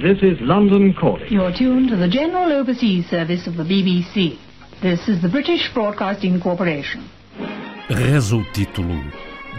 This is London calling. You're tuned to the General Overseas Service of the BBC. This is the British Broadcasting Corporation. Reza o título.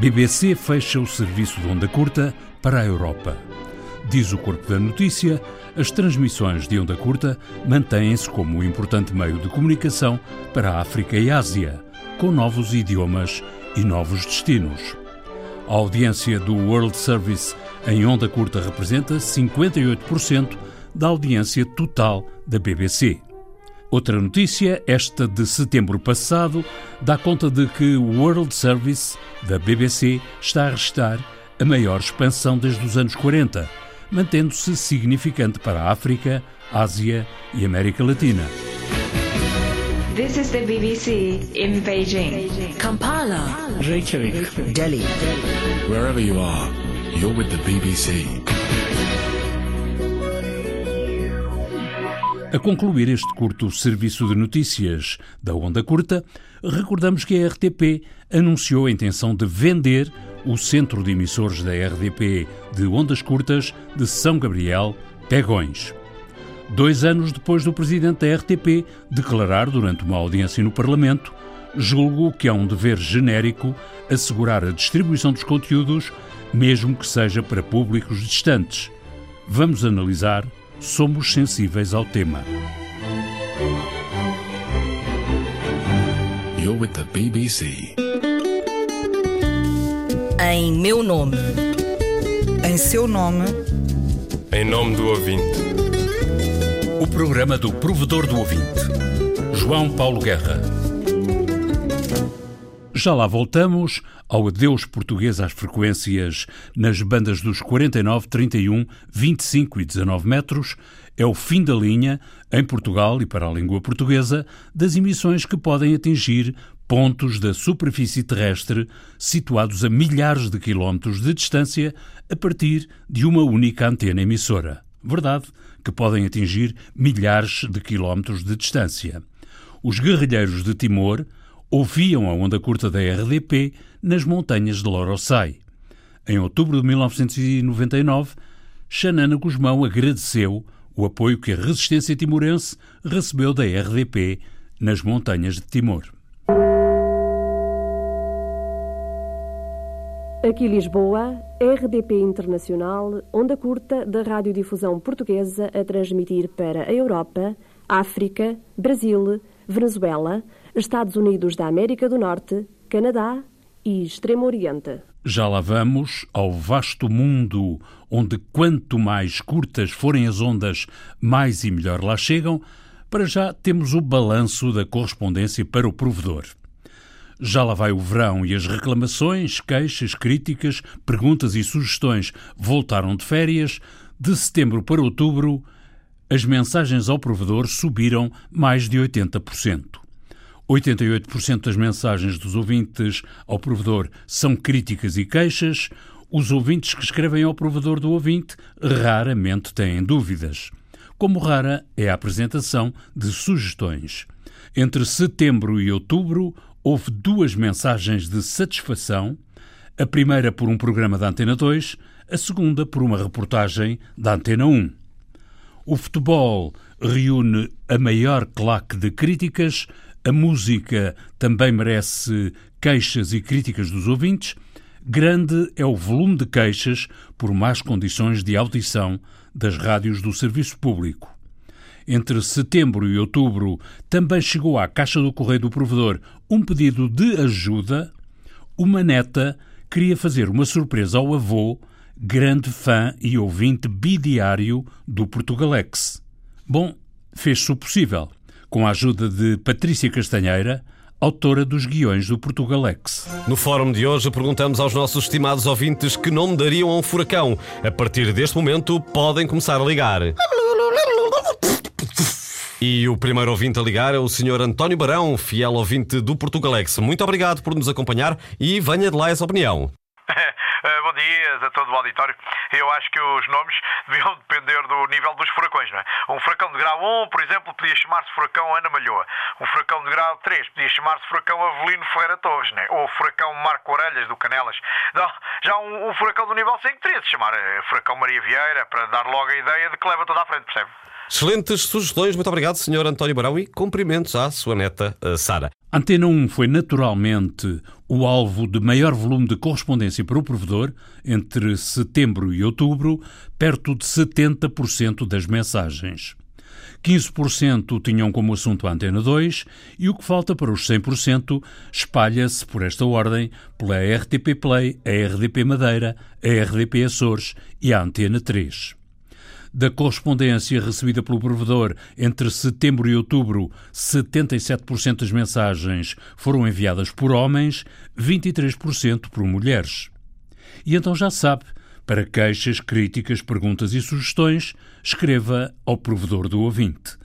BBC fecha o serviço de onda curta para a Europa. Diz o corpo da notícia, as transmissões de onda curta mantêm-se como um importante meio de comunicação para a África e Ásia, com novos idiomas e novos destinos. A audiência do World Service em onda curta representa 58% da audiência total da BBC. Outra notícia, esta de setembro passado, dá conta de que o World Service da BBC está a registrar a maior expansão desde os anos 40, mantendo-se significante para a África, Ásia e América Latina. This is the BBC in Beijing. Kampala. Reykjavik. Delhi. Wherever you are, you're with the BBC. A concluir este curto serviço de notícias da Onda Curta, recordamos que a RTP anunciou a intenção de vender o centro de emissores da RDP de ondas curtas de São Gabriel, Pegões. Dois anos depois do presidente da RTP declarar durante uma audiência no Parlamento, julgo que é um dever genérico assegurar a distribuição dos conteúdos, mesmo que seja para públicos distantes. Vamos analisar somos sensíveis ao tema. You're with the BBC. Em meu nome. Em seu nome. Em nome do ouvinte. Programa do provedor do ouvinte, João Paulo Guerra. Já lá voltamos ao adeus português às frequências nas bandas dos 49, 31, 25 e 19 metros. É o fim da linha, em Portugal e para a língua portuguesa, das emissões que podem atingir pontos da superfície terrestre situados a milhares de quilómetros de distância a partir de uma única antena emissora. Verdade que podem atingir milhares de quilómetros de distância. Os guerrilheiros de Timor ouviam a onda curta da RDP nas montanhas de Loroçai. Em outubro de 1999, Xanana Guzmão agradeceu o apoio que a resistência timorense recebeu da RDP nas montanhas de Timor. Aqui Lisboa, RDP Internacional, onda curta da radiodifusão portuguesa a transmitir para a Europa, África, Brasil, Venezuela, Estados Unidos da América do Norte, Canadá e Extremo Oriente. Já lá vamos ao vasto mundo onde quanto mais curtas forem as ondas, mais e melhor lá chegam. Para já temos o balanço da correspondência para o provedor. Já lá vai o verão e as reclamações, queixas, críticas, perguntas e sugestões voltaram de férias. De setembro para outubro, as mensagens ao provedor subiram mais de 80%. 88% das mensagens dos ouvintes ao provedor são críticas e queixas. Os ouvintes que escrevem ao provedor do ouvinte raramente têm dúvidas. Como rara é a apresentação de sugestões. Entre setembro e outubro, houve duas mensagens de satisfação, a primeira por um programa da Antena 2, a segunda por uma reportagem da Antena 1. O futebol reúne a maior claque de críticas, a música também merece queixas e críticas dos ouvintes. Grande é o volume de queixas por más condições de audição das rádios do serviço público. Entre setembro e outubro também chegou à caixa do correio do provedor um pedido de ajuda. Uma neta queria fazer uma surpresa ao avô, grande fã e ouvinte bidiário do Portugalex. Bom, fez-se o possível, com a ajuda de Patrícia Castanheira, autora dos guiões do Portugalex. No fórum de hoje perguntamos aos nossos estimados ouvintes que nome dariam a um furacão. A partir deste momento podem começar a ligar. E o primeiro ouvinte a ligar é o Sr. António Barão, fiel ouvinte do Portugalex. Muito obrigado por nos acompanhar e venha de lá essa opinião. Uh, bom dia a todo o auditório. Eu acho que os nomes deviam depender do nível dos furacões, não é? Um furacão de grau 1, por exemplo, podia chamar-se furacão Ana Malhoa. Um furacão de grau 3 podia chamar-se furacão Avelino Ferreira Torres, não é? Ou furacão Marco Orelhas do Canelas. Não, já um, um, furacão do nível 5 teria de chamar uh, furacão Maria Vieira para dar logo a ideia de que leva toda à frente, percebe? Excelentes sugestões, muito obrigado, Sr. António Barão, e cumprimentos à sua neta, Sara. Antena 1 foi naturalmente o alvo de maior volume de correspondência para o provedor entre setembro e outubro, perto de 70% das mensagens. 15% tinham como assunto a Antena 2 e o que falta para os 100% espalha-se por esta ordem pela RTP Play, a RDP Madeira, a RDP Açores e a Antena 3. Da correspondência recebida pelo provedor entre setembro e outubro, 77% das mensagens foram enviadas por homens, 23% por mulheres. E então já sabe, para queixas, críticas, perguntas e sugestões, escreva ao provedor do ouvinte.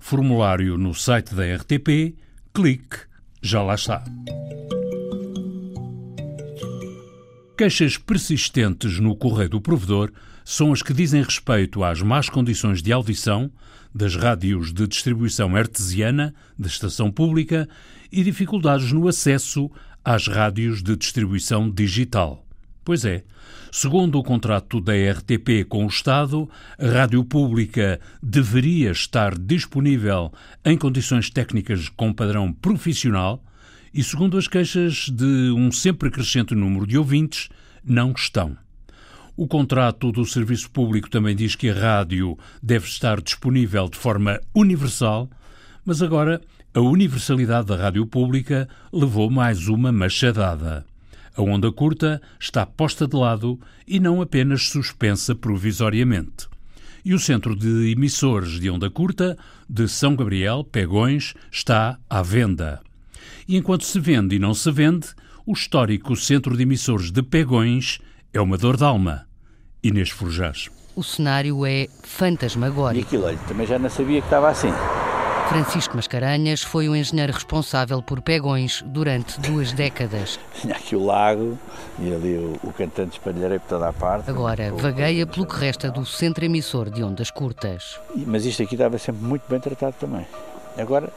Formulário no site da RTP, clique, já lá está. Queixas persistentes no correio do provedor são as que dizem respeito às más condições de audição das rádios de distribuição artesiana da estação pública e dificuldades no acesso às rádios de distribuição digital. Pois é, segundo o contrato da RTP com o Estado, a rádio pública deveria estar disponível em condições técnicas com padrão profissional e, segundo as queixas de um sempre crescente número de ouvintes, não estão. O contrato do Serviço Público também diz que a rádio deve estar disponível de forma universal, mas agora a universalidade da rádio pública levou mais uma machadada. A onda curta está posta de lado e não apenas suspensa provisoriamente. E o Centro de Emissores de Onda Curta de São Gabriel, Pegões, está à venda. E enquanto se vende e não se vende, o histórico Centro de Emissores de Pegões é uma dor de alma. Inês Forjás. O cenário é fantasmagórico. E aquilo, olha, também já não sabia que estava assim. Francisco Mascarenhas foi o engenheiro responsável por Pegões durante duas décadas. Tinha aqui o lago e ali o, o cantante espalharei por toda a parte. Agora vagueia pelo que resta do centro emissor de ondas curtas. Mas isto aqui estava sempre muito bem tratado também. Agora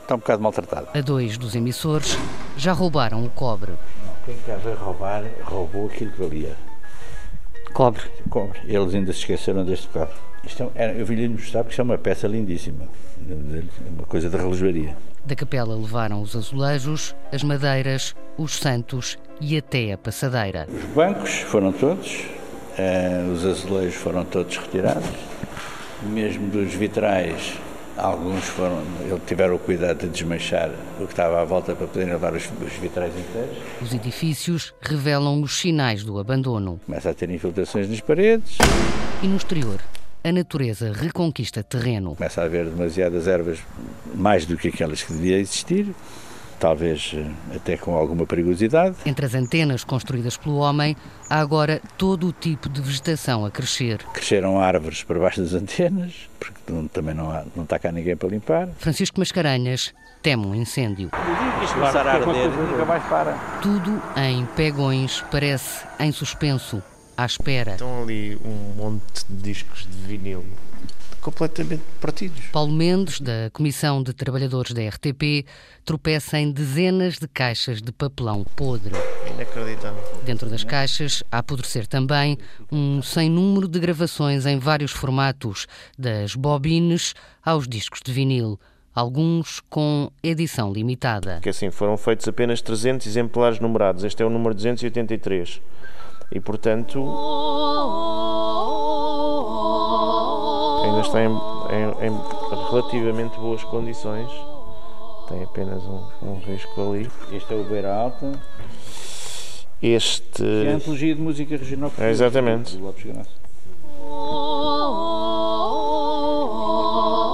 está um bocado maltratado. A dois dos emissores já roubaram o cobre. Quem cá veio roubar, roubou aquilo que valia. Cobre. Cobre. Eles ainda se esqueceram deste cobre. Isto é, eu vim-lhe mostrar porque isto é uma peça lindíssima. Uma coisa de relojoaria. Da capela levaram os azulejos, as madeiras, os santos e até a passadeira. Os bancos foram todos, eh, os azulejos foram todos retirados, mesmo dos vitrais Alguns foram, tiveram o cuidado de desmanchar o que estava à volta para poderem levar os, os vitrais inteiros. Os edifícios revelam os sinais do abandono. Começa a ter infiltrações nas paredes. E no exterior, a natureza reconquista terreno. Começa a haver demasiadas ervas, mais do que aquelas que devia existir talvez eh, até com alguma perigosidade. Entre as antenas construídas pelo homem, há agora todo o tipo de vegetação a crescer. Cresceram árvores por baixo das antenas, porque também não, há, não está cá ninguém para limpar. Francisco Mascarenhas teme um incêndio. Isto começar a arder, nunca mais para. Tudo em pegões, parece em suspenso, à espera. Estão ali um monte de discos de vinil completamente partidos. Paulo Mendes, da Comissão de Trabalhadores da RTP, tropeça em dezenas de caixas de papelão podre. Inacreditável. Dentro das caixas, a apodrecer também um sem número de gravações em vários formatos, das bobines aos discos de vinil alguns com edição limitada. Que assim, foram feitos apenas 300 exemplares numerados. Este é o número 283. E, portanto, ainda está em, em, em, relativamente boas condições. Tem apenas um, um risco ali. Este é o Beira Alta. Este. é a antologia de música regional. É, exatamente.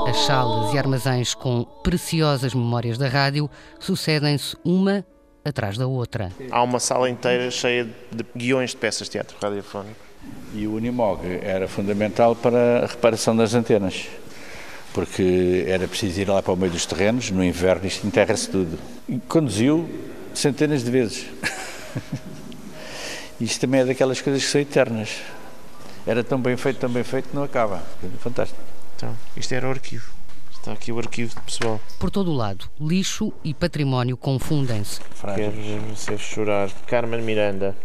As salas e armazéns com preciosas memórias da rádio sucedem-se uma atrás da outra. Há uma sala inteira cheia de guiões de peças de teatro radiofónico. E o Unimog era fundamental para a reparação das antenas, porque era preciso ir lá para o meio dos terrenos, no inverno isto enterra-se tudo. E conduziu centenas de vezes. Isto também é daquelas coisas que são eternas. Era tão bem feito, tão bem feito, não acaba. Fantástico. Então, isto era o arquivo. Está aqui o arquivo de pessoal. Por todo o lado, lixo e património confundem-se. Quero ver vocês chorar. Carmen Miranda.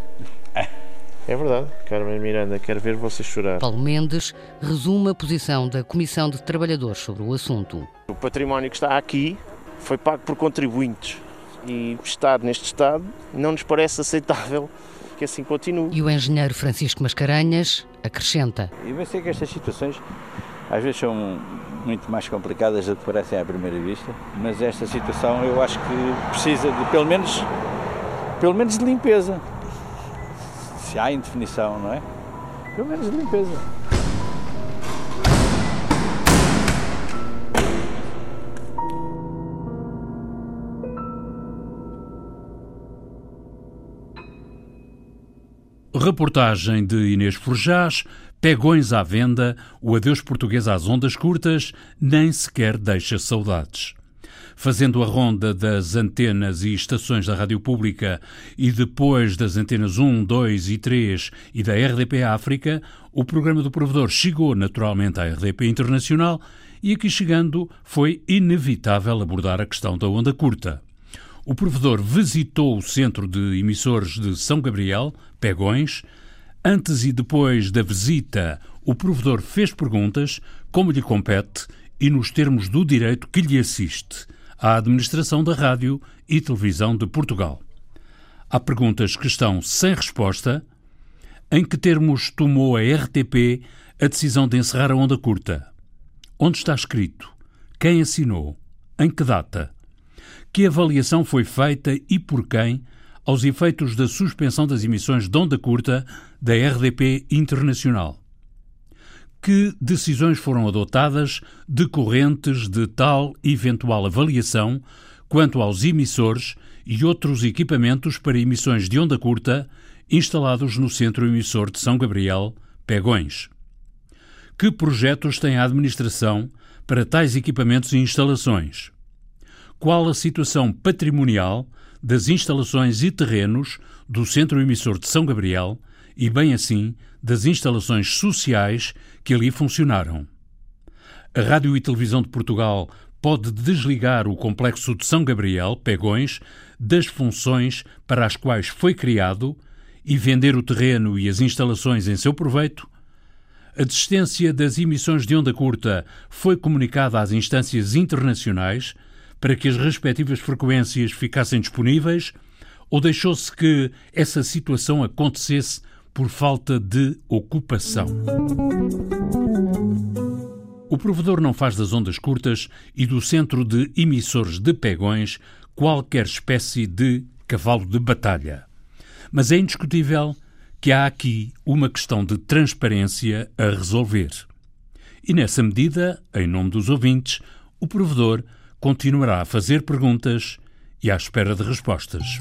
É verdade, Carmen Miranda, quero ver vocês chorar. Paulo Mendes resume a posição da Comissão de Trabalhadores sobre o assunto. O património que está aqui foi pago por contribuintes e estar neste estado não nos parece aceitável que assim continue. E o engenheiro Francisco Mascarenhas acrescenta. Eu bem sei que estas situações às vezes são muito mais complicadas do que parecem à primeira vista, mas esta situação eu acho que precisa de pelo menos, pelo menos de limpeza se há indefinição, não é? Pelo menos de limpeza. Reportagem de Inês Forjás, Pegões à venda, o adeus português às ondas curtas nem sequer deixa saudades fazendo a ronda das antenas e estações da Rádio Pública e depois das antenas 1, 2 e 3 e da RDP África, o programa do provedor chegou naturalmente à RDP Internacional e aqui chegando foi inevitável abordar a questão da onda curta. O provedor visitou o centro de emissores de São Gabriel, Pegões. Antes e depois da visita, o provedor fez perguntas, como lhe compete e nos termos do direito que lhe assiste à administração da Rádio e Televisão de Portugal. Há perguntas que estão sem resposta. Em que termos tomou a RTP a decisão de encerrar a onda curta? Onde está escrito? Quem assinou? Em que data? Que avaliação foi feita e por quem aos efeitos da suspensão das emissões de onda curta da RDP Internacional? Que decisões foram adotadas decorrentes de tal eventual avaliação quanto aos emissores e outros equipamentos para emissões de onda curta instalados no Centro Emissor de São Gabriel, Pegões. Que projetos tem a administração para tais equipamentos e instalações? Qual a situação patrimonial das instalações e terrenos do Centro Emissor de São Gabriel e, bem assim, das instalações sociais que ali funcionaram. A Rádio e Televisão de Portugal pode desligar o complexo de São Gabriel, Pegões, das funções para as quais foi criado e vender o terreno e as instalações em seu proveito? A desistência das emissões de onda curta foi comunicada às instâncias internacionais para que as respectivas frequências ficassem disponíveis ou deixou-se que essa situação acontecesse por falta de ocupação. O provedor não faz das ondas curtas e do centro de emissores de pegões qualquer espécie de cavalo de batalha. Mas é indiscutível que há aqui uma questão de transparência a resolver. E nessa medida, em nome dos ouvintes, o provedor continuará a fazer perguntas e à espera de respostas.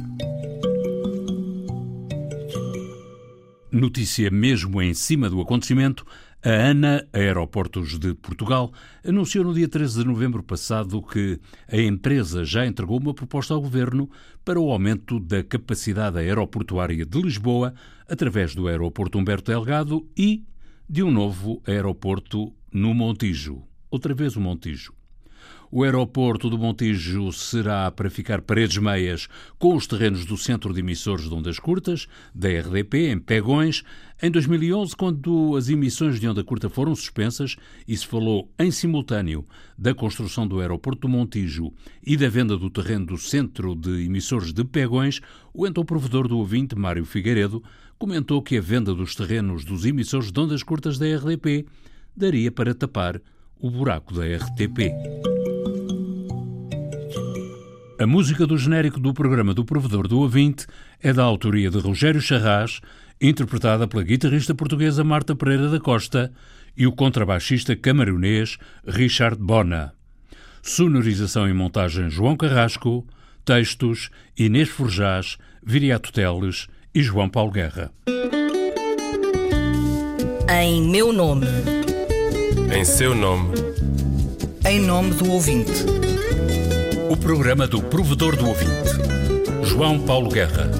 Notícia mesmo em cima do acontecimento, a ANA, Aeroportos de Portugal, anunciou no dia 13 de novembro passado que a empresa já entregou uma proposta ao governo para o aumento da capacidade aeroportuária de Lisboa através do aeroporto Humberto Delgado e de um novo aeroporto no Montijo. Outra vez o Montijo. O aeroporto do Montijo será para ficar paredes meias com os terrenos do Centro de Emissores de Ondas Curtas, da RDP, em Pegões. Em 2011, quando as emissões de onda curta foram suspensas e se falou em simultâneo da construção do aeroporto do Montijo e da venda do terreno do Centro de Emissores de Pegões, o então provedor do ouvinte, Mário Figueiredo, comentou que a venda dos terrenos dos emissores de ondas curtas da RDP daria para tapar o buraco da RTP. A música do genérico do programa do Provedor do Ouvinte é da autoria de Rogério Charras, interpretada pela guitarrista portuguesa Marta Pereira da Costa e o contrabaixista camarunês Richard Bona. Sonorização e montagem João Carrasco, textos Inês Forjás, Viriato Teles e João Paulo Guerra. Em meu nome. Em seu nome. Em nome do ouvinte. O programa do provedor do ouvinte. João Paulo Guerra.